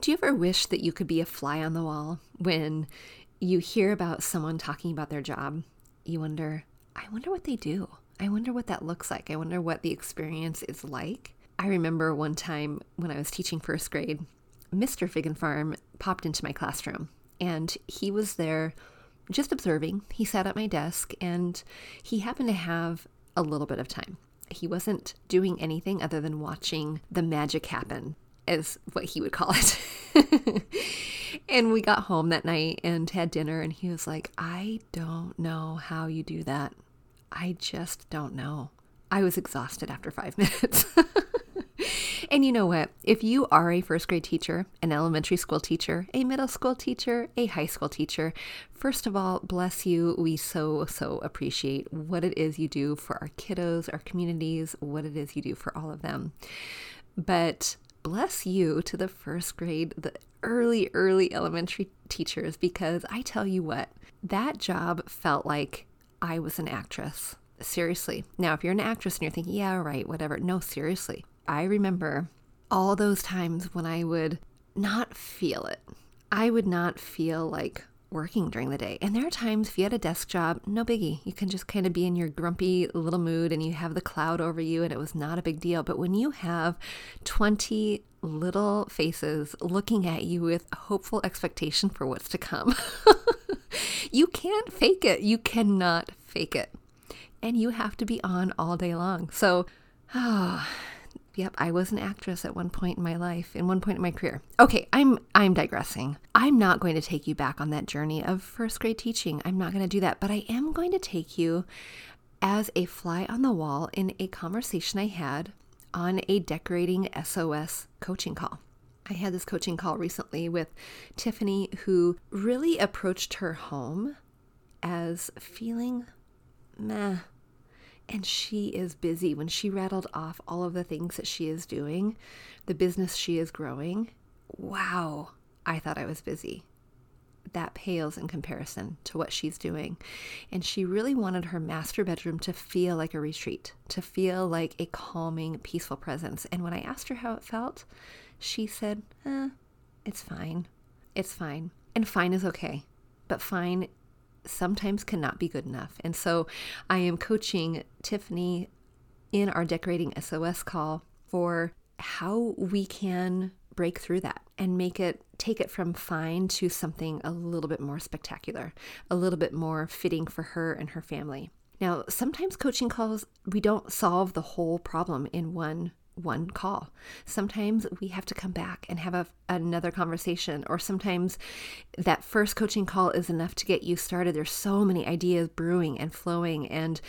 Do you ever wish that you could be a fly on the wall when you hear about someone talking about their job? You wonder, I wonder what they do. I wonder what that looks like. I wonder what the experience is like. I remember one time when I was teaching first grade, Mr. Fig and Farm popped into my classroom and he was there just observing. He sat at my desk and he happened to have a little bit of time. He wasn't doing anything other than watching the magic happen, is what he would call it. and we got home that night and had dinner, and he was like, I don't know how you do that. I just don't know. I was exhausted after five minutes. And you know what? If you are a first grade teacher, an elementary school teacher, a middle school teacher, a high school teacher, first of all, bless you. We so, so appreciate what it is you do for our kiddos, our communities, what it is you do for all of them. But bless you to the first grade, the early, early elementary teachers, because I tell you what, that job felt like I was an actress. Seriously. Now, if you're an actress and you're thinking, yeah, right, whatever. No, seriously. I remember all those times when I would not feel it. I would not feel like working during the day. And there are times if you had a desk job, no biggie. You can just kind of be in your grumpy little mood and you have the cloud over you and it was not a big deal. But when you have 20 little faces looking at you with hopeful expectation for what's to come, you can't fake it. You cannot fake it. And you have to be on all day long. So, oh, Yep, I was an actress at one point in my life, in one point in my career. Okay, I'm I'm digressing. I'm not going to take you back on that journey of first grade teaching. I'm not going to do that, but I am going to take you as a fly on the wall in a conversation I had on a decorating SOS coaching call. I had this coaching call recently with Tiffany, who really approached her home as feeling meh and she is busy. When she rattled off all of the things that she is doing, the business she is growing, wow, I thought I was busy. That pales in comparison to what she's doing. And she really wanted her master bedroom to feel like a retreat, to feel like a calming, peaceful presence. And when I asked her how it felt, she said, eh, It's fine. It's fine. And fine is okay. But fine sometimes cannot be good enough. And so I am coaching Tiffany in our Decorating SOS call for how we can break through that and make it take it from fine to something a little bit more spectacular, a little bit more fitting for her and her family. Now, sometimes coaching calls, we don't solve the whole problem in one one call. Sometimes we have to come back and have a, another conversation, or sometimes that first coaching call is enough to get you started. There's so many ideas brewing and flowing, and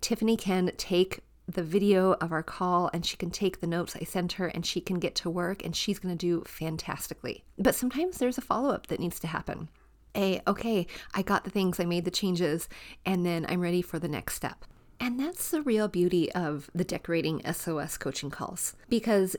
Tiffany can take the video of our call and she can take the notes I sent her and she can get to work and she's going to do fantastically. But sometimes there's a follow up that needs to happen. A, okay, I got the things, I made the changes, and then I'm ready for the next step. And that's the real beauty of the decorating SOS coaching calls because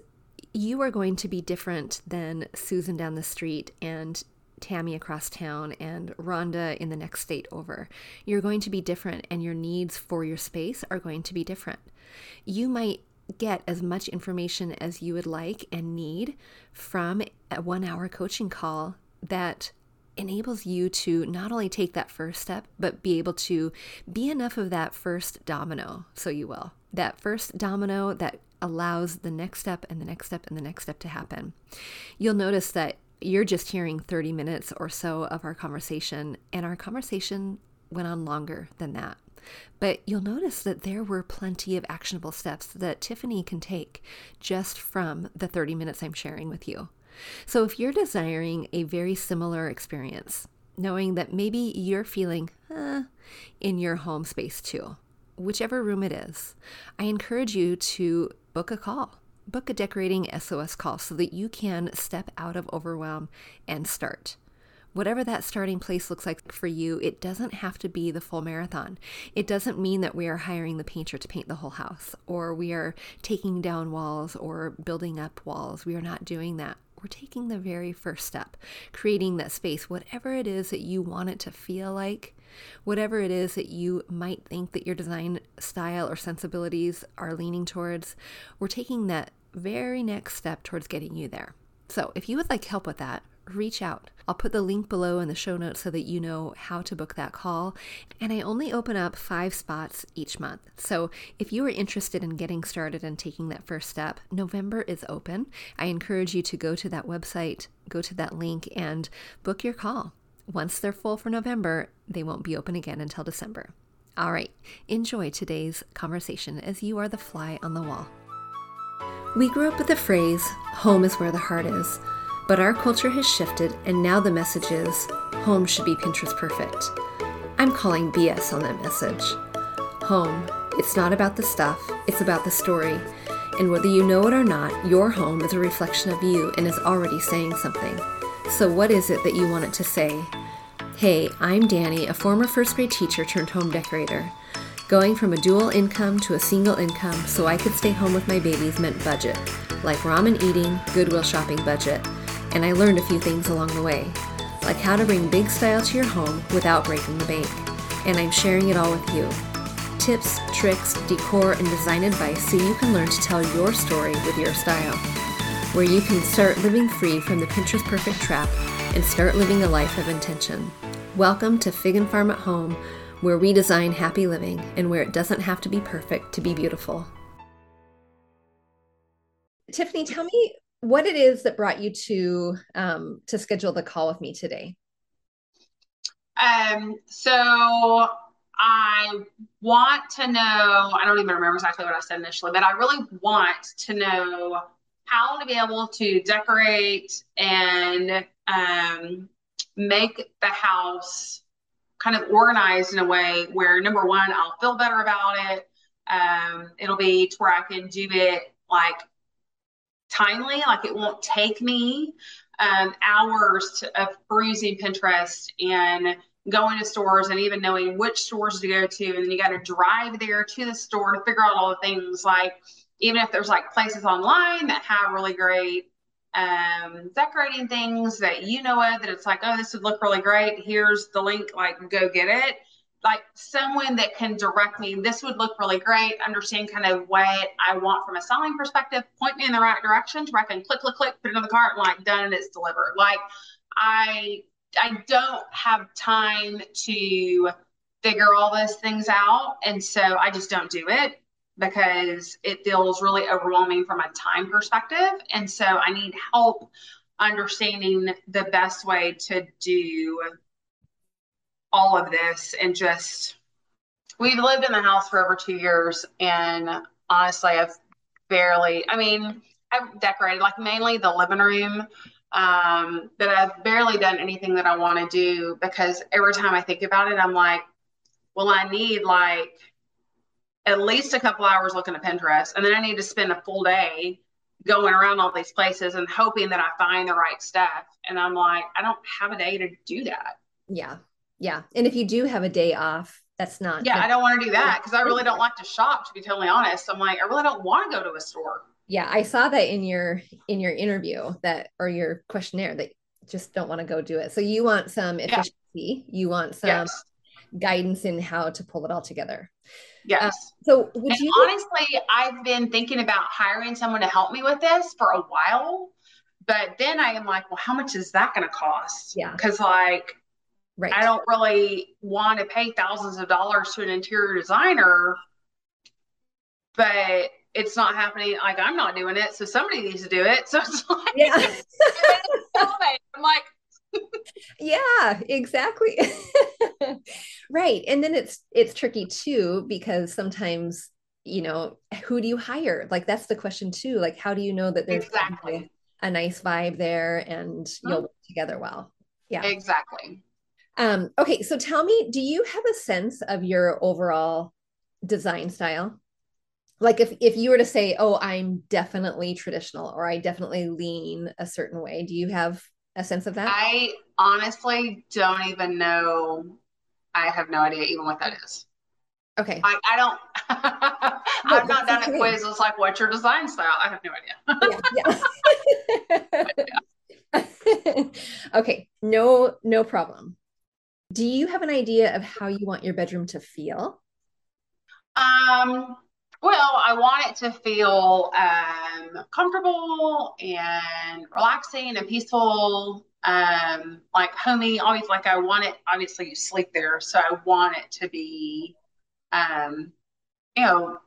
you are going to be different than Susan down the street and Tammy across town and Rhonda in the next state over. You're going to be different, and your needs for your space are going to be different. You might get as much information as you would like and need from a one hour coaching call that enables you to not only take that first step, but be able to be enough of that first domino, so you will. That first domino that allows the next step and the next step and the next step to happen. You'll notice that you're just hearing 30 minutes or so of our conversation, and our conversation went on longer than that. But you'll notice that there were plenty of actionable steps that Tiffany can take just from the 30 minutes I'm sharing with you. So if you're desiring a very similar experience, knowing that maybe you're feeling uh, in your home space too, whichever room it is, I encourage you to book a call. Book a decorating SOS call so that you can step out of overwhelm and start. Whatever that starting place looks like for you, it doesn't have to be the full marathon. It doesn't mean that we are hiring the painter to paint the whole house or we are taking down walls or building up walls. We are not doing that we're taking the very first step, creating that space, whatever it is that you want it to feel like, whatever it is that you might think that your design style or sensibilities are leaning towards, we're taking that very next step towards getting you there. So if you would like help with that, reach out. I'll put the link below in the show notes so that you know how to book that call. And I only open up five spots each month. So if you are interested in getting started and taking that first step, November is open. I encourage you to go to that website, go to that link, and book your call. Once they're full for November, they won't be open again until December. All right, enjoy today's conversation as you are the fly on the wall. We grew up with the phrase, home is where the heart is. But our culture has shifted, and now the message is home should be Pinterest perfect. I'm calling BS on that message. Home, it's not about the stuff, it's about the story. And whether you know it or not, your home is a reflection of you and is already saying something. So, what is it that you want it to say? Hey, I'm Danny, a former first grade teacher turned home decorator. Going from a dual income to a single income so I could stay home with my babies meant budget, like ramen eating, Goodwill shopping budget and I learned a few things along the way, like how to bring big style to your home without breaking the bank. And I'm sharing it all with you. Tips, tricks, decor, and design advice so you can learn to tell your story with your style. Where you can start living free from the Pinterest perfect trap and start living a life of intention. Welcome to Fig and Farm at Home, where we design happy living and where it doesn't have to be perfect to be beautiful. Tiffany, tell me what it is that brought you to um, to schedule the call with me today. Um, so I want to know, I don't even remember exactly what I said initially, but I really want to know how to be able to decorate and um, make the house kind of organized in a way where number one, I'll feel better about it. Um, it'll be to where I can do it like timely. Like it won't take me um, hours to, of perusing Pinterest and going to stores and even knowing which stores to go to. And then you got to drive there to the store to figure out all the things. Like even if there's like places online that have really great um, decorating things that you know of that it's like, oh, this would look really great. Here's the link, like go get it like someone that can direct me. This would look really great understand kind of what i want from a selling perspective point me in the right direction to where i can click click click put it in the cart and like done and it's delivered. Like i i don't have time to figure all those things out and so i just don't do it because it feels really overwhelming from a time perspective and so i need help understanding the best way to do all of this and just we've lived in the house for over two years and honestly i've barely i mean i've decorated like mainly the living room um, but i've barely done anything that i want to do because every time i think about it i'm like well i need like at least a couple hours looking at pinterest and then i need to spend a full day going around all these places and hoping that i find the right stuff. And i'm like i don't have a day to do that. Yeah yeah. And if you do have a day off, that's not. Yeah, I don't want to do that because I really don't like to shop. To be totally honest, I'm like, I really don't want to go to a store. Yeah, I saw that in your in your interview that or your questionnaire that just don't want to go do it. So you want some efficiency. Yeah. You want some yes. guidance in how to pull it all together. Yes. Uh, so would and you honestly, I've been thinking about hiring someone to help me with this for a while, but then I am like, well, how much is that going to cost? Yeah. Because like Right. I don't really want to pay thousands of dollars to an interior designer, but it's not happening. Like I'm not doing it, so somebody needs to do it. So it's like, yeah. I'm like, yeah, exactly. right. And then it's it's tricky too because sometimes you know who do you hire? Like that's the question too. Like how do you know that there's exactly a nice vibe there and you'll mm-hmm. work together well? Yeah, exactly. Um, okay, so tell me, do you have a sense of your overall design style? Like if if you were to say, "Oh, I'm definitely traditional," or "I definitely lean a certain way," do you have a sense of that? I honestly don't even know. I have no idea even what that is. Okay. I, I don't. I've not done okay. it quizzes like, "What's your design style?" I have no idea. yeah. yeah. okay. No. No problem. Do you have an idea of how you want your bedroom to feel? Um, Well, I want it to feel um, comfortable and relaxing and peaceful, um, like homey. Always like I want it. Obviously, you sleep there, so I want it to be, um, you know,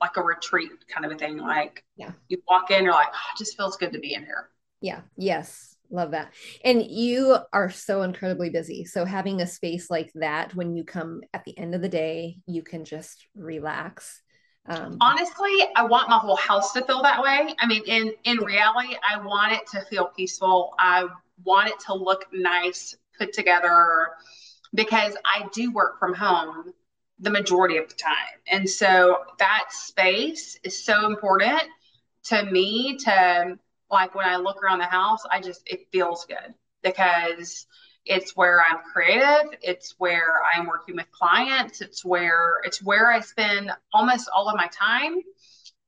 like a retreat kind of a thing. Like, yeah, you walk in, you're like, oh, it just feels good to be in here. Yeah. Yes. Love that. And you are so incredibly busy. So having a space like that when you come at the end of the day, you can just relax. Um, Honestly, I want my whole house to feel that way. I mean, in in reality, I want it to feel peaceful. I want it to look nice, put together, because I do work from home the majority of the time, and so that space is so important to me to like when I look around the house, I just, it feels good because it's where I'm creative. It's where I'm working with clients. It's where, it's where I spend almost all of my time.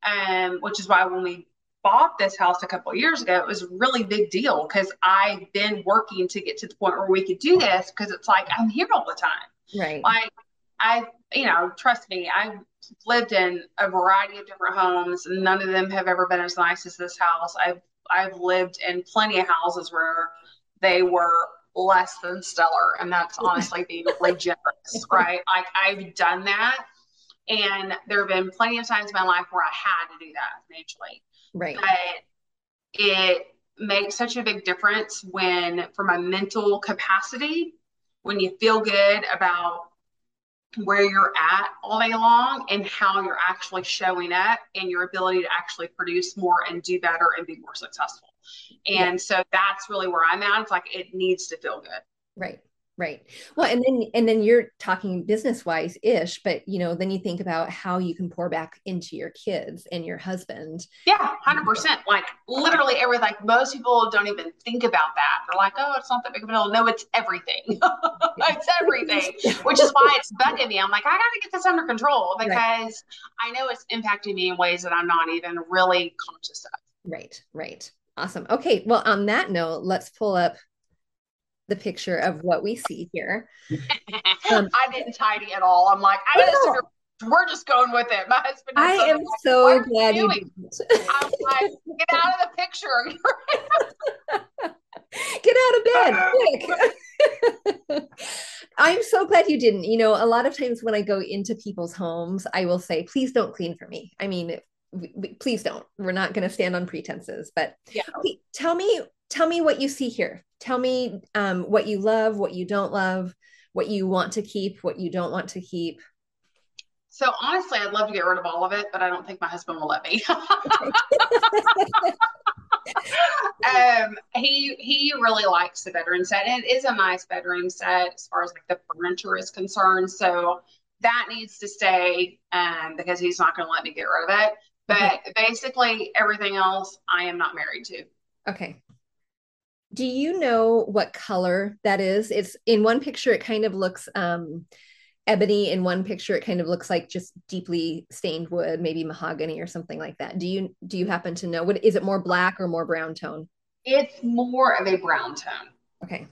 Um, which is why when we bought this house a couple years ago, it was a really big deal because I've been working to get to the point where we could do this because it's like I'm here all the time. Right. Like I, you know, trust me, I've lived in a variety of different homes. None of them have ever been as nice as this house. I've I've lived in plenty of houses where they were less than stellar, and that's honestly being really generous, right? Like I've done that, and there have been plenty of times in my life where I had to do that financially, right? But it makes such a big difference when, from a mental capacity, when you feel good about where you're at all day long and how you're actually showing up and your ability to actually produce more and do better and be more successful. And yeah. so that's really where I'm at. It's like it needs to feel good. Right. Right. Well, and then and then you're talking business wise ish, but you know, then you think about how you can pour back into your kids and your husband. Yeah, hundred percent. Like literally everything. Like most people don't even think about that. They're like, oh, it's not that big of a deal. No, it's everything. it's everything. Which is why it's bugging me. I'm like, I gotta get this under control because right. I know it's impacting me in ways that I'm not even really conscious of. Right, right. Awesome. Okay. Well, on that note, let's pull up the picture of what we see here. Um, I didn't tidy at all. I'm like, I we're just going with it. My husband. I am like, so glad you, didn't. I'm like, get out of the picture. get out of bed quick. I'm so glad you didn't. You know, a lot of times when I go into people's homes, I will say, please don't clean for me. I mean, please don't. We're not going to stand on pretenses, but yeah. tell me tell me what you see here. Tell me um, what you love, what you don't love, what you want to keep, what you don't want to keep. So honestly, I'd love to get rid of all of it, but I don't think my husband will let me. um, he he really likes the bedroom set. And it is a nice bedroom set as far as like the furniture is concerned. So that needs to stay um, because he's not going to let me get rid of it. But basically, everything else I am not married to. Okay do you know what color that is? It's in one picture, it kind of looks um, ebony. In one picture, it kind of looks like just deeply stained wood, maybe mahogany or something like that. Do you do you happen to know what is it more black or more brown tone? It's more of a brown tone. Okay.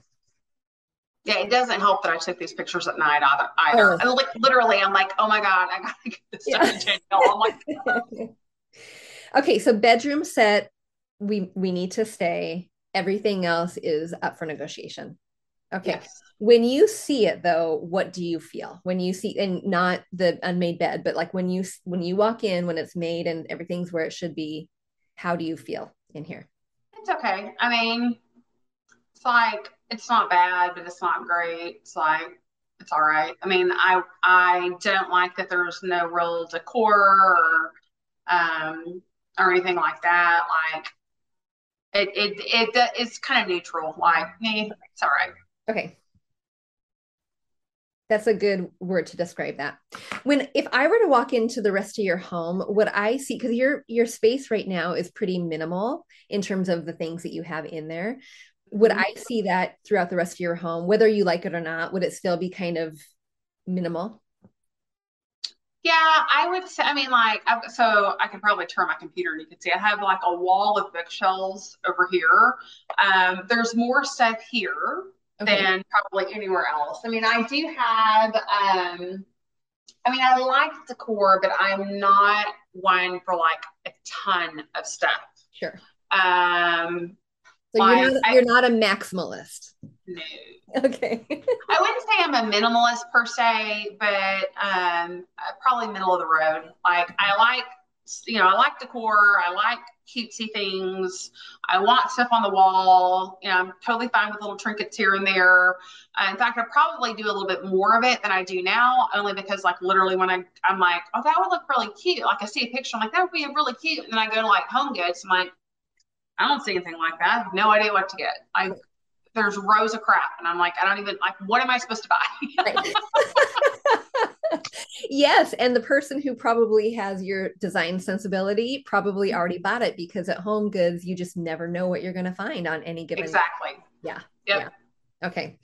Yeah, it doesn't help that I took these pictures at night either. either. Oh. And like literally, I'm like, oh my god, I gotta get this yeah. I'm like, okay, so bedroom set, we we need to stay everything else is up for negotiation. Okay. Yes. When you see it though, what do you feel when you see and not the unmade bed, but like when you when you walk in when it's made and everything's where it should be, how do you feel in here? It's okay. I mean, it's like it's not bad, but it's not great. It's like it's all right. I mean, I I don't like that there's no real decor or um or anything like that. Like it it it it's kind of neutral. Like, eh, it's all right. Okay. That's a good word to describe that. When if I were to walk into the rest of your home, would I see because your your space right now is pretty minimal in terms of the things that you have in there. Would mm-hmm. I see that throughout the rest of your home, whether you like it or not? Would it still be kind of minimal? Yeah, I would say, I mean, like, I've, so I can probably turn my computer and you can see I have like a wall of bookshelves over here. Um, there's more stuff here okay. than probably anywhere else. I mean, I do have, um, I mean, I like decor, but I'm not one for like a ton of stuff. Sure. Um, So you're not I- you're not a maximalist. No. Okay. I wouldn't say I'm a minimalist per se, but um, uh, probably middle of the road. Like I like, you know, I like decor. I like cutesy things. I want stuff on the wall. You know, I'm totally fine with little trinkets here and there. Uh, in fact, I probably do a little bit more of it than I do now, only because like literally when I I'm like, oh, that would look really cute. Like I see a picture, I'm like, that would be really cute, and then I go to like Home Goods, I'm like, I don't see anything like that. I have no idea what to get. I there's rows of crap, and I'm like, I don't even like. What am I supposed to buy? Yes, and the person who probably has your design sensibility probably already bought it because at Home Goods you just never know what you're going to find on any given. exactly. Yeah. Yep. Yeah. Okay.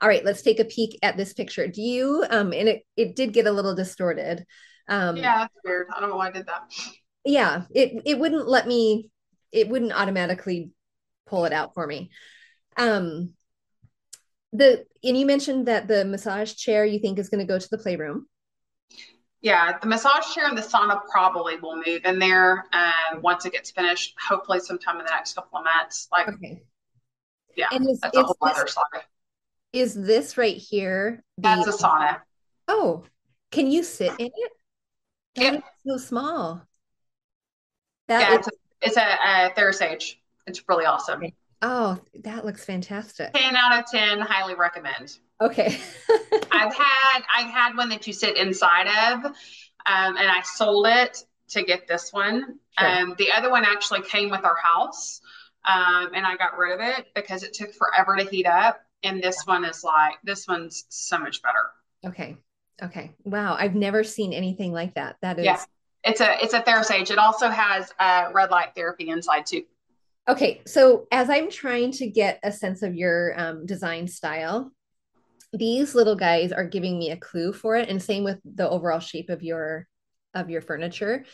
All right, let's take a peek at this picture. Do you um and it it did get a little distorted. Um Yeah, that's weird. I don't know why I did that. yeah, it it wouldn't let me it wouldn't automatically pull it out for me. Um the and you mentioned that the massage chair you think is going to go to the playroom. Yeah, the massage chair and the sauna probably will move in there um, once it gets finished. Hopefully, sometime in the next couple of months. Like, Okay. yeah, And is, that's a whole this, other saga. is this right here the That's a sauna. Oh, can you sit in it? That is so small. That Yeah, looks, it's a, it's a, a. It's really awesome. Okay. Oh, that looks fantastic. 10 out of 10, highly recommend. Okay. I've had I've had one that you sit inside of, um, and I sold it to get this one. Sure. Um, the other one actually came with our house, um, and I got rid of it because it took forever to heat up. And this one is like this one's so much better. Okay. Okay. Wow. I've never seen anything like that. That is Yeah. It's a it's a Therasage. It also has uh, red light therapy inside too. Okay. So as I'm trying to get a sense of your um, design style, these little guys are giving me a clue for it, and same with the overall shape of your of your furniture.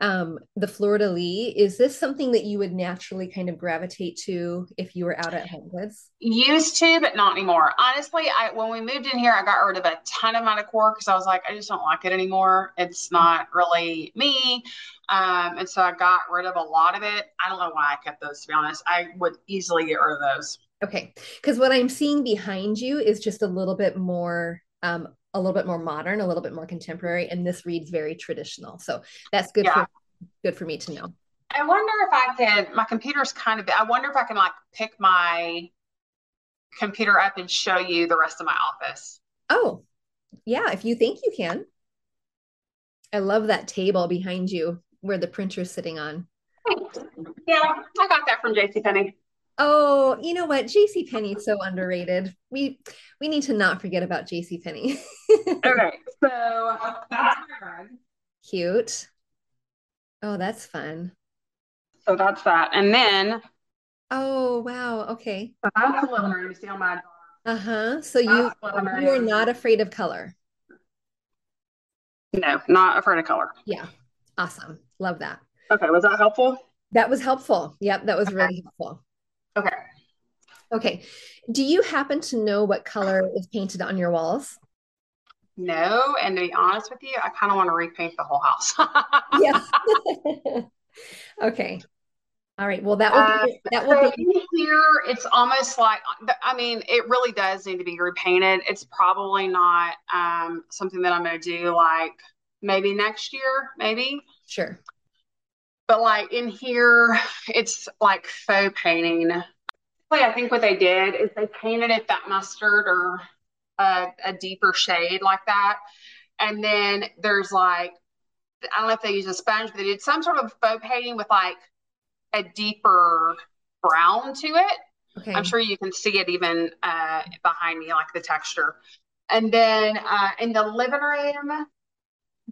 Um, the Florida Lee. is this something that you would naturally kind of gravitate to if you were out at Home Goods? Used to, but not anymore. Honestly, I when we moved in here, I got rid of a ton of my decor because I was like, I just don't like it anymore. It's not really me. Um, and so I got rid of a lot of it. I don't know why I kept those, to be honest. I would easily get rid of those. Okay, because what I'm seeing behind you is just a little bit more, um, a little bit more modern, a little bit more contemporary, and this reads very traditional. So that's good Yeah. for good for me to know. I wonder if I can, my computer's kind of, I wonder if I can like pick my computer up and show you the rest of my office. Oh, yeah, if you think you can. I love that table behind you where the printer's sitting on. Yeah, I got that from JCPenney. Oh, you know what? JC Penney is so underrated. We we need to not forget about JC Penney. Okay, so that's my rug. Cute. Oh, that's fun. So that's that. And then Oh, wow. Okay. so that's the living room. See on my Uh-huh. So you That's the living you are not afraid of color. No, not afraid of color. Yeah. Awesome. Love that. Okay, was that helpful? That was helpful. Yep, that was really helpful. Okay. Okay. Do you happen to know what color is painted on your walls? No, and to be honest with you, I kind of want to repaint the whole house. Yeah. Okay. All right. Well, that will be that will So be here, it's almost like I mean, it really does need to be repainted. It's probably not um, something that I'm going to do like maybe next year, maybe. sure. But like in here, it's like faux painting. I think what they did is they painted it that mustard or a, a deeper shade like that. And then there's like, I don't know if they use a sponge, but they did some sort of faux painting with like a deeper brown to it. Okay. I'm sure you can see it even uh, behind me, like the texture. And then uh, in the living room,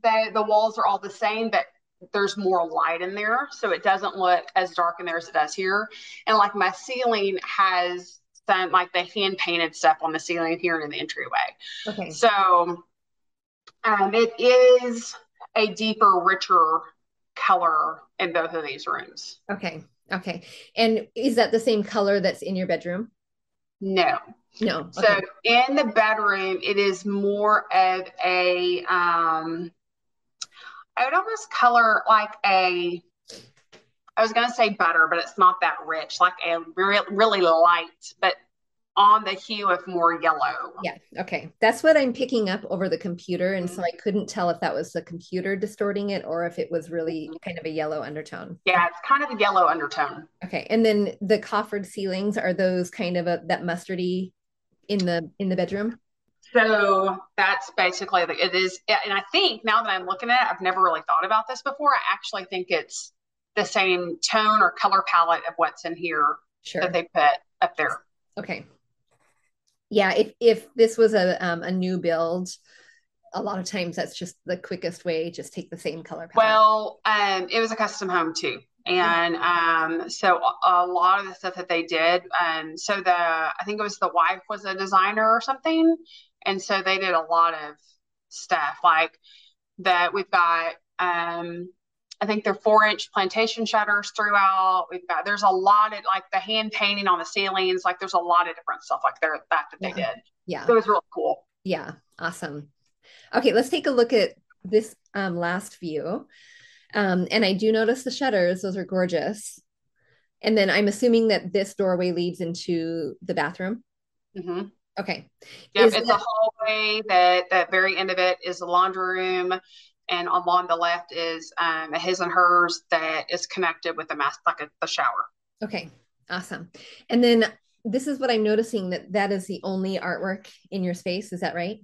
the the walls are all the same, but there's more light in there, so it doesn't look as dark in there as it does here. And like my ceiling has some like the hand painted stuff on the ceiling here and in the entryway. Okay. So um, it is a deeper, richer color in both of these rooms. Okay. Okay. And is that the same color that's in your bedroom? No. No. Okay. So in the bedroom, it is more of a um I would almost color like a I was going to say butter, but it's not that rich, like a re- really light, but on the hue of more yellow. Yeah. Okay. That's what I'm picking up over the computer. And mm-hmm. so I couldn't tell if that was the computer distorting it or if it was really mm-hmm. kind of a yellow undertone. Yeah, it's kind of a yellow undertone. Okay. And then the coffered ceilings are those kind of a that mustardy in the in the bedroom? So that's basically the, it is. And I think now that I'm looking at it, I've never really thought about this before. I actually think it's the same tone or color palette of what's in here sure. that they put up there. Okay. Yeah, if if this was a um, a new build, a lot of times that's just the quickest way. Just take the same color palette. Well, um, it was a custom home too, and um, so a, a, lot of the stuff that they did. Um, so the I think it was the wife was a designer or something, and so they did a lot of stuff like that. We've got um I think they're four inch plantation shutters throughout. We've got there's a lot of like the hand painting on the ceilings. Like there's a lot of different stuff like there that that they yeah. did. Yeah, so it was really cool. Yeah, awesome. Okay, let's take a look at this um, last view. Um, and I do notice the shutters; those are gorgeous. And then I'm assuming that this doorway leads into the bathroom. Mm-hmm. Okay. Yep, it's that- a hallway. That that very end of it is the laundry room and along the left is um, a his and hers that is connected with the mask, like a, the shower. Okay, awesome. And then this is what I'm noticing that that is the only artwork in your space. Is that right?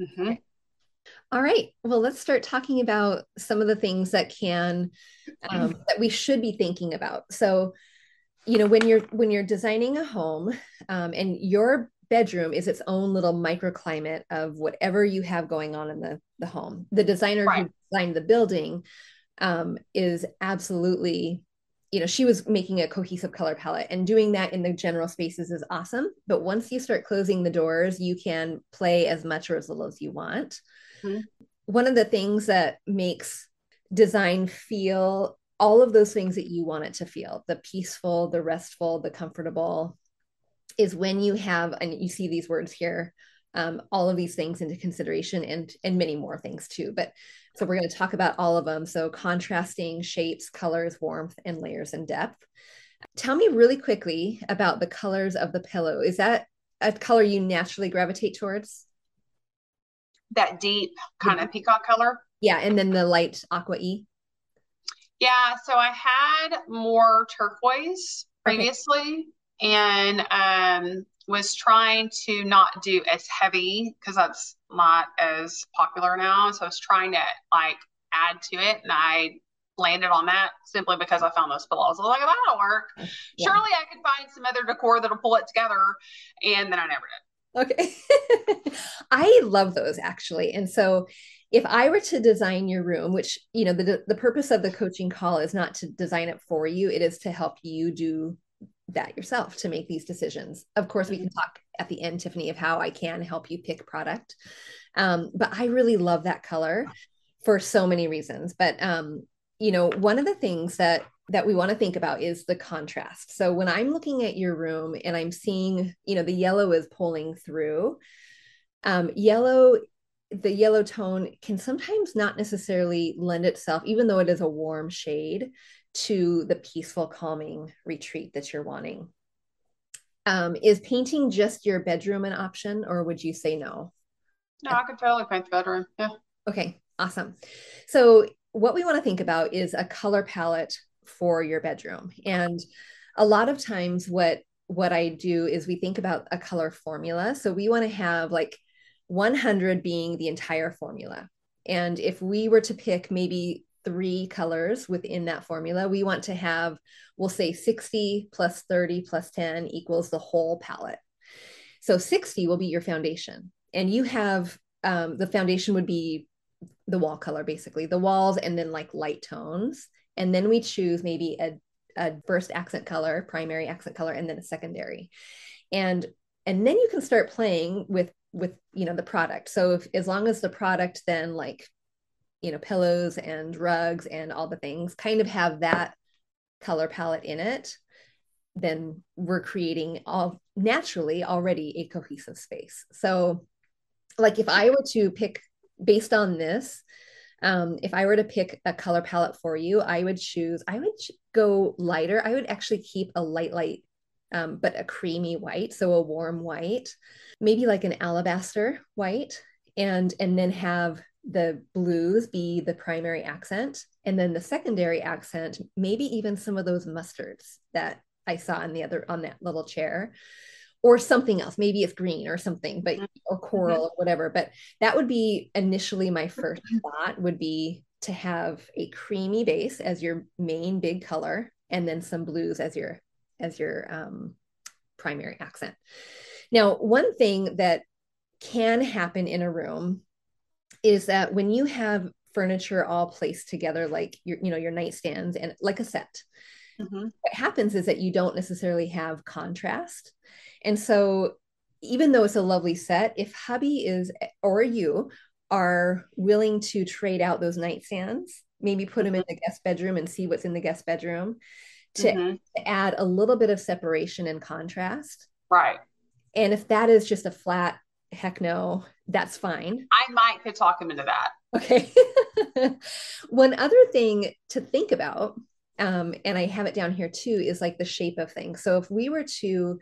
Mm-hmm. Okay. All right. Well, let's start talking about some of the things that can um, that we should be thinking about. So, you know, when you're when you're designing a home, um, and your bedroom is its own little microclimate of whatever you have going on in the, the home. The designer right. who designed the building um, is absolutely, you know, she was making a cohesive color palette and doing that in the general spaces is awesome. But once you start closing the doors, you can play as much or as little as you want. Mm-hmm. One of the things that makes design feel all of those things that you want it to feel the peaceful, the restful, the comfortable, is when you have and you see these words here um, all of these things into consideration and and many more things too but so we're going to talk about all of them. So contrasting shapes colors warmth and layers and depth. Tell me really quickly about the colors of the pillow. Is that a color you naturally gravitate towards? That deep kind mm-hmm. of peacock color? Yeah and then the light aqua e? Yeah so i had more turquoise previously okay and um, was trying to not do as heavy because that's not as popular now. So I was trying to like add to it, and I landed on that simply because I found those pillows. I was like, that'll work. Yeah. Surely I could find some other decor that'll pull it together, and then I never did. Okay. I love those actually. And so if I were to design your room, which, you know, the the purpose of the coaching call is not to design it for you, it is to help you do that yourself to make these decisions. Of course, we can mm-hmm. talk at the end, Tiffany, of how I can help you pick product. Um, but I really love that color for so many reasons. But um, you know, one of the things that that we want to think about is the contrast. So when I'm looking at your room and I'm seeing, you know, the yellow is pulling through. Um, yellow the yellow tone can sometimes not necessarily lend itself, even though it is a warm shade, to the peaceful, calming retreat that you're wanting. Um, is painting just your bedroom an option, or would you say no? No, I could totally paint the bedroom. Yeah. Okay, awesome. So, what we want to think about is a color palette for your bedroom. And a lot of times, what what I do is we think about a color formula. So, we want to have like 100 being the entire formula. And if we were to pick maybe three colors within that formula. We want to have, we'll say 60 plus 30 plus 10 equals the whole palette. So 60 will be your foundation. And you have um, the foundation would be the wall color, basically, the walls and then like light tones. And then we choose maybe a, a first accent color, primary accent color, and then a secondary. And and then you can start playing with with you know the product so if as long as the product then like you know pillows and rugs and all the things kind of have that color palette in it then we're creating all naturally already a cohesive space. So, like if I were to pick based on this, um, if I were to pick a color palette for you, I would choose, I would go lighter. I would actually keep a light, light, um, but a creamy white. So a warm white, maybe like an alabaster white, and and then have the blues be the primary accent. And then the secondary accent, maybe even some of those mustards that I saw in the other on that little chair or something else. Maybe it's green or something, but mm-hmm. or coral mm-hmm. or whatever. But that would be initially my first thought would be to have a creamy base as your main big color, and then some blues as your as your um, primary accent. Now, one thing that can happen in a room is that when you have furniture all placed together, like your you know your nightstands and like a set. Mm-hmm. What happens is that you don't necessarily have contrast and so, even though it's a lovely set, if hubby is or you are willing to trade out those nightstands, maybe put them in the guest bedroom and see what's in the guest bedroom to, mm-hmm. to add a little bit of separation and contrast. Right. And if that is just a flat heck no, that's fine. I might could talk him into that. Okay. One other thing to think about, um, and I have it down here too, is like the shape of things. So if we were to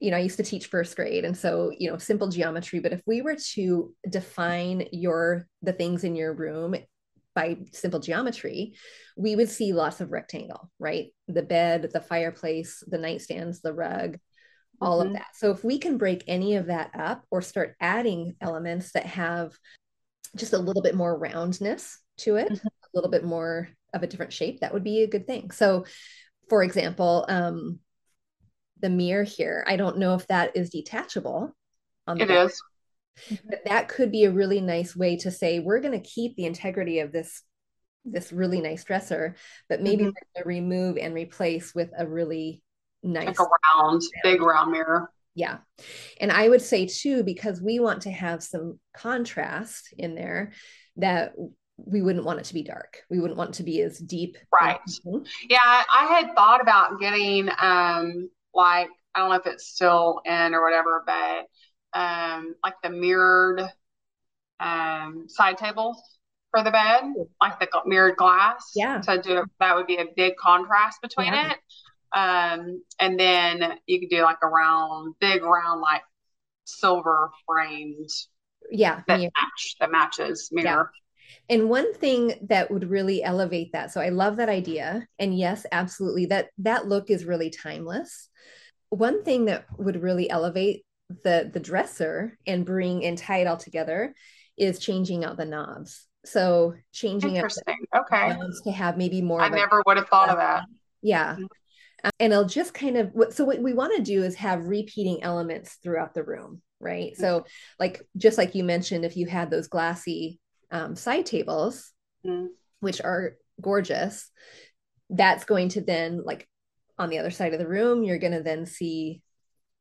you know, I used to teach first grade. And so, you know, simple geometry, but if we were to define your, the things in your room by simple geometry, we would see lots of rectangle, right? The bed, the fireplace, the nightstands, the rug, all mm-hmm. of that. So if we can break any of that up or start adding elements that have just a little bit more roundness to it, mm-hmm. a little bit more of a different shape, that would be a good thing. So for example, um, the mirror here. I don't know if that is detachable. On the it back. is. But that could be a really nice way to say we're going to keep the integrity of this this really nice dresser, but maybe mm-hmm. we're going to remove and replace with a really nice like a round, big round mirror. Yeah. And I would say too, because we want to have some contrast in there, that we wouldn't want it to be dark. We wouldn't want it to be as deep. Right. Yeah. I had thought about getting um like I don't know if it's still in or whatever, but um, like the mirrored um, side tables for the bed, like the mirrored glass. Yeah. To do that would be a big contrast between yeah. it. Um, and then you could do like a round, big round, like silver framed. Yeah. That mirror. match that matches mirror. Yeah. And one thing that would really elevate that. So I love that idea. And yes, absolutely. That that look is really timeless. One thing that would really elevate the the dresser and bring and tie it all together is changing out the knobs. So changing Interesting. okay. knobs to have maybe more. I never would have thought of that. Yeah. Mm-hmm. and I'll just kind of so what we want to do is have repeating elements throughout the room right mm-hmm. so like just like you mentioned if you had those glassy um, side tables, mm. which are gorgeous, that's going to then, like on the other side of the room, you're going to then see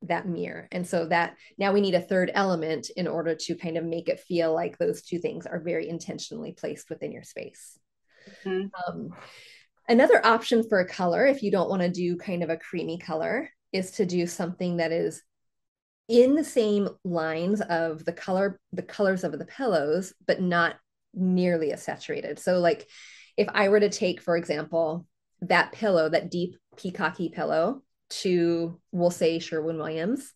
that mirror. And so that now we need a third element in order to kind of make it feel like those two things are very intentionally placed within your space. Mm-hmm. Um, another option for a color, if you don't want to do kind of a creamy color, is to do something that is in the same lines of the color the colors of the pillows but not nearly as saturated. So like if i were to take for example that pillow that deep peacocky pillow to we'll say sherwin williams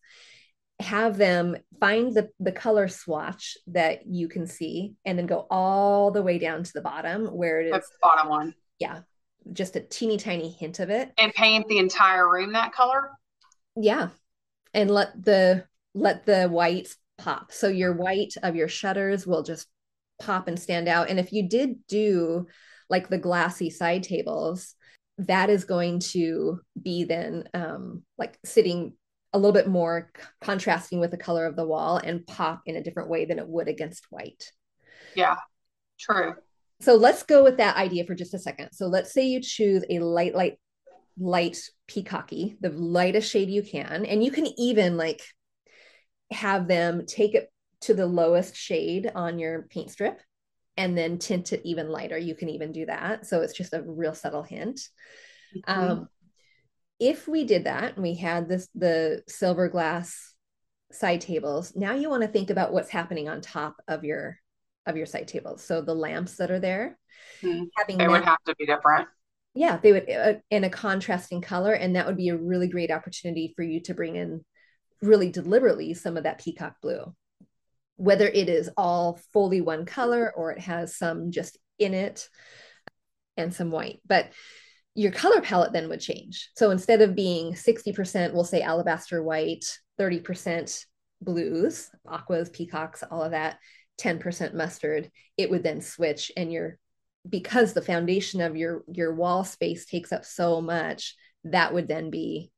have them find the the color swatch that you can see and then go all the way down to the bottom where it is the bottom one. Yeah just a teeny tiny hint of it and paint the entire room that color yeah and let the let the white pop. So your white of your shutters will just pop and stand out. And if you did do like the glassy side tables, that is going to be then um, like sitting a little bit more contrasting with the color of the wall and pop in a different way than it would against white. Yeah, true. So let's go with that idea for just a second. So let's say you choose a light, light light peacocky, the lightest shade you can. And you can even like have them take it to the lowest shade on your paint strip and then tint it even lighter. You can even do that. So it's just a real subtle hint. Mm-hmm. Um, if we did that and we had this the silver glass side tables, now you want to think about what's happening on top of your of your site tables. So the lamps that are there, mm-hmm. having they would have to be different. Yeah, they would uh, in a contrasting color, and that would be a really great opportunity for you to bring in really deliberately some of that peacock blue, whether it is all fully one color or it has some just in it and some white. But your color palette then would change. So instead of being 60%, we'll say alabaster white, 30% blues, aquas, peacocks, all of that, 10% mustard, it would then switch and your because the foundation of your your wall space takes up so much, that would then be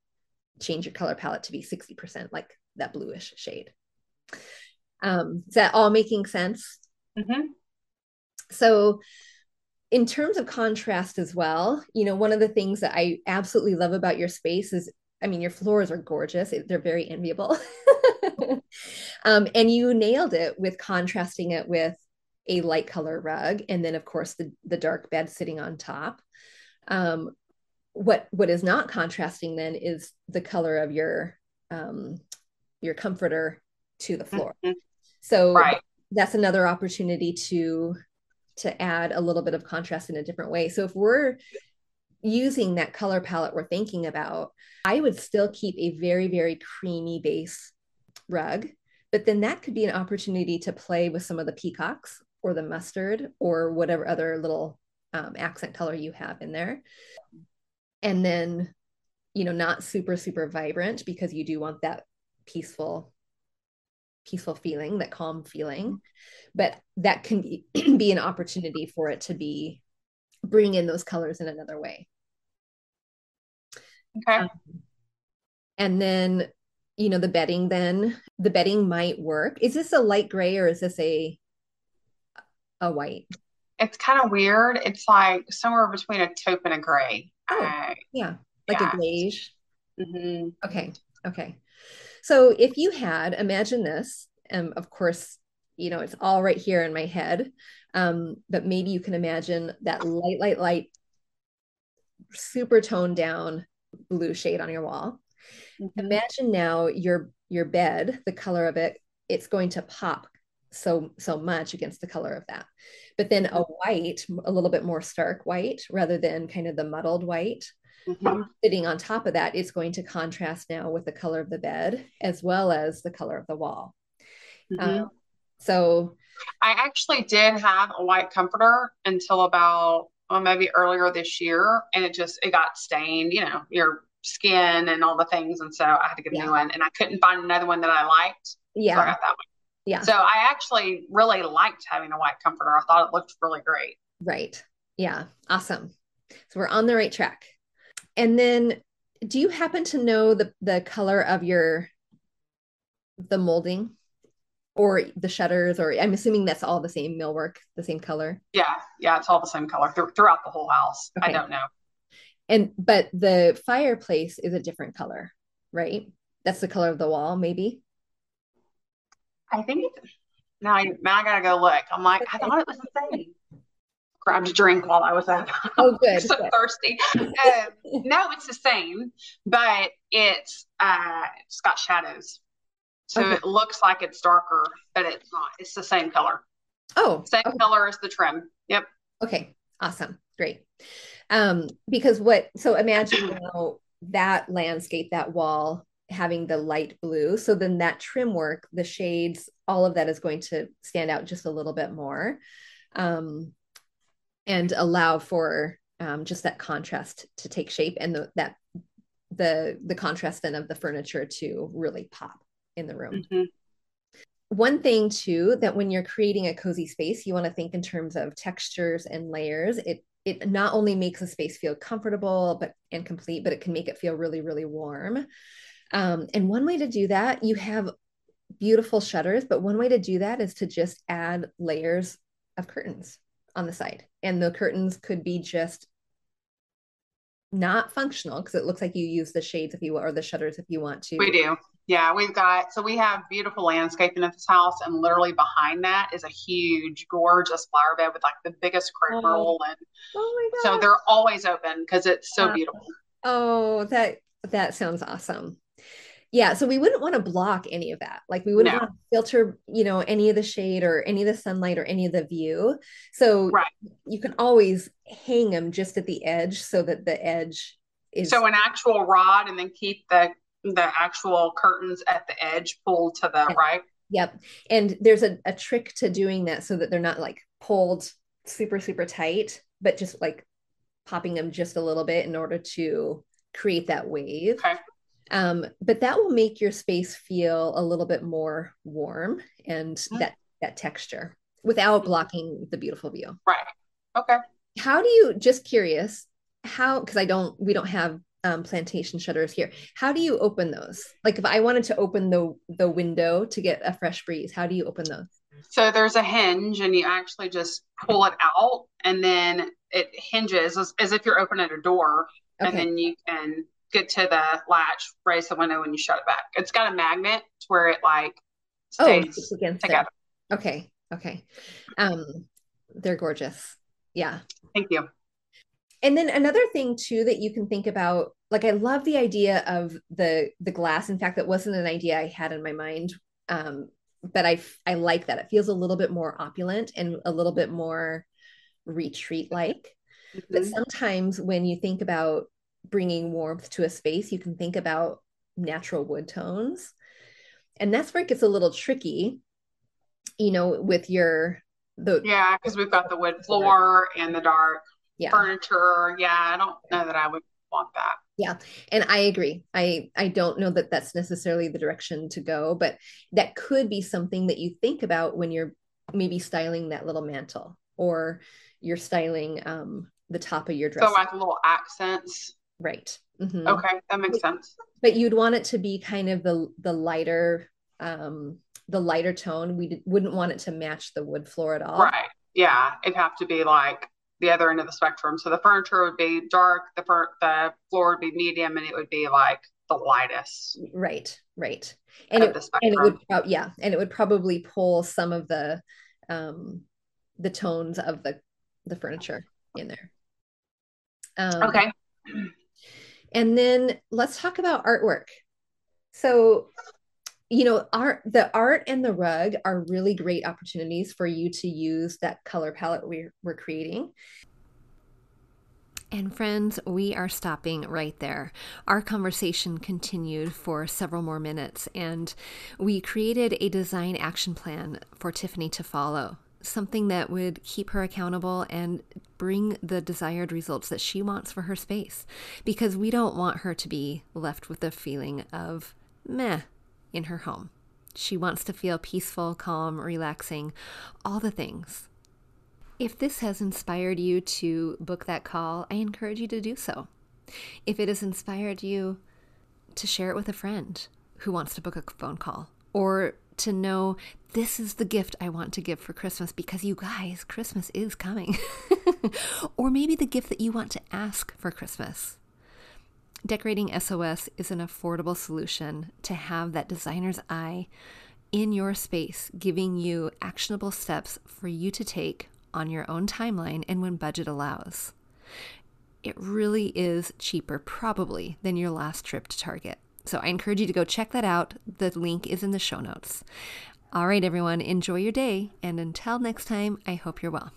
change your color palette to be 60% like that bluish shade. Um, is that all making sense? Mm-hmm. So in terms of contrast as well, you know, one of the things that I absolutely love about your space is, I mean, your floors are gorgeous. They're very enviable. um, and you nailed it with contrasting it with a light color rug. And then of course the, the dark bed sitting on top. Um, what, what is not contrasting then is the color of your, um, your comforter to the floor. Mm-hmm. So right. that's another opportunity to to add a little bit of contrast in a different way. So if we're using that color palette we're thinking about, I would still keep a very, very creamy base rug, but then that could be an opportunity to play with some of the peacocks or the mustard or whatever other little um, accent color you have in there. And then, you know, not super, super vibrant because you do want that peaceful peaceful feeling, that calm feeling. But that can be, be an opportunity for it to be bring in those colors in another way. Okay. Um, and then, you know, the bedding then, the bedding might work. Is this a light gray or is this a a white? It's kind of weird. It's like somewhere between a taupe and a gray. Oh, uh, yeah. Like yeah. a beige. Mm-hmm. Okay. Okay. So if you had, imagine this, and of course, you know, it's all right here in my head, um, but maybe you can imagine that light, light, light, super toned down blue shade on your wall. Mm-hmm. Imagine now your your bed, the color of it, it's going to pop so so much against the color of that. But then a white, a little bit more stark white rather than kind of the muddled white mm-hmm. sitting on top of that, it's going to contrast now with the color of the bed as well as the color of the wall. Mm-hmm. Um, so I actually did have a white comforter until about well, maybe earlier this year, and it just it got stained. You know, your skin and all the things, and so I had to get a yeah. new one, and I couldn't find another one that I liked. Yeah, so I got that one. Yeah. So I actually really liked having a white comforter. I thought it looked really great. Right. Yeah. Awesome. So we're on the right track. And then do you happen to know the the color of your the molding or the shutters or I'm assuming that's all the same millwork, the same color? Yeah, yeah, it's all the same color th- throughout the whole house. Okay. I don't know. And but the fireplace is a different color, right? That's the color of the wall, maybe. I think it's now I now I gotta go look. I'm like, I thought it was the same grabbed a drink while I was at. Oh, good. so good. thirsty. Um, no, it's the same, but it's uh, it's got shadows, so okay. it looks like it's darker, but it's not. It's the same color. Oh, same okay. color as the trim. Yep. Okay. Awesome. Great. Um, because what? So imagine now that landscape, that wall having the light blue. So then that trim work, the shades, all of that is going to stand out just a little bit more. Um, and allow for um, just that contrast to take shape and the, that the the contrast then of the furniture to really pop in the room. Mm-hmm. One thing too that when you're creating a cozy space, you want to think in terms of textures and layers. It it not only makes a space feel comfortable but and complete, but it can make it feel really really warm. Um, and one way to do that, you have beautiful shutters, but one way to do that is to just add layers of curtains on the side and the curtains could be just not functional because it looks like you use the shades if you or the shutters if you want to. We do. Yeah, we've got so we have beautiful landscaping at this house, and literally behind that is a huge, gorgeous flower bed with like the biggest crepe oh. and oh so they're always open because it's so beautiful. Oh, that That sounds awesome. Yeah, so we wouldn't want to block any of that. Like we wouldn't No. want to filter, you know, any of the shade or any of the sunlight or any of the view. So Right. you can always hang them just at the edge so that the edge is So an actual rod and then keep the the actual curtains at the edge pulled to the Yeah. right. Yep. And there's a, a trick to doing that so that they're not like pulled super, super tight, but just like popping them just a little bit in order to create that wave. Okay. Um, but that will make your space feel a little bit more warm and Mm. that that texture without blocking the beautiful view. Right. Okay. How do you just curious, how because I don't we don't have um, plantation shutters here. How do you open those? Like if I wanted to open the the window to get a fresh breeze, how do you open those? So there's a hinge and you actually just pull it out and then it hinges as, as if you're opening a door and then you can get to the latch, raise the window and you shut it back. It's got a magnet to where it like Oh, stays there. together. Okay. Okay. Um, they're gorgeous. Yeah. Thank you. And then another thing too that you can think about, like I love the idea of the the glass. In fact, that wasn't an idea I had in my mind. Um, but I I like that. It feels a little bit more opulent and a little bit more retreat like. But Mhm. sometimes when you think about bringing warmth to a space, you can think about natural wood tones. And that's where it gets a little tricky, you know, with your the Yeah, because we've got the wood floor and the dark yeah. furniture. Yeah, I don't know that I would want that. Yeah, and I agree. I I don't know that that's necessarily the direction to go, but that could be something that you think about when you're maybe styling that little mantle or you're styling um the top of your dress. So like little accents. right. Mhm. Okay, that makes sense. But you'd want it to be kind of the the lighter um the lighter tone. We d- wouldn't want it to match the wood floor at all. Right. Yeah, it'd have to be like the other end of the spectrum. So the furniture would be dark, the fur- the floor would be medium, and it would be like the lightest Right. Right. And it, and it would yeah, and it would probably pull some of the um the tones of the the furniture in there. Um, okay. And then let's talk about artwork. So, you know, art the art and the rug are really great opportunities for you to use that color palette we're, we're creating. And friends, we are stopping right there. Our conversation continued for several more minutes, and we created a design action plan for Tiffany to follow. Something that would keep her accountable and bring the desired results that she wants for her space. Because we don't want her to be left with a feeling of meh in her home. She wants to feel peaceful, calm, relaxing, all the things. If this has inspired you to book that call, I encourage you to do so. If it has inspired you to share it with a friend who wants to book a phone call or to know this is the gift I want to give for Christmas because you guys, Christmas is coming. or maybe the gift that you want to ask for Christmas. Decorating SOS is an affordable solution to have that designer's eye in your space, giving you actionable steps for you to take on your own timeline and when budget allows. It really is cheaper, probably, than your last trip to Target. So I encourage you to go check that out. The link is in the show notes. All right, everyone, enjoy your day. And until next time, I hope you're well.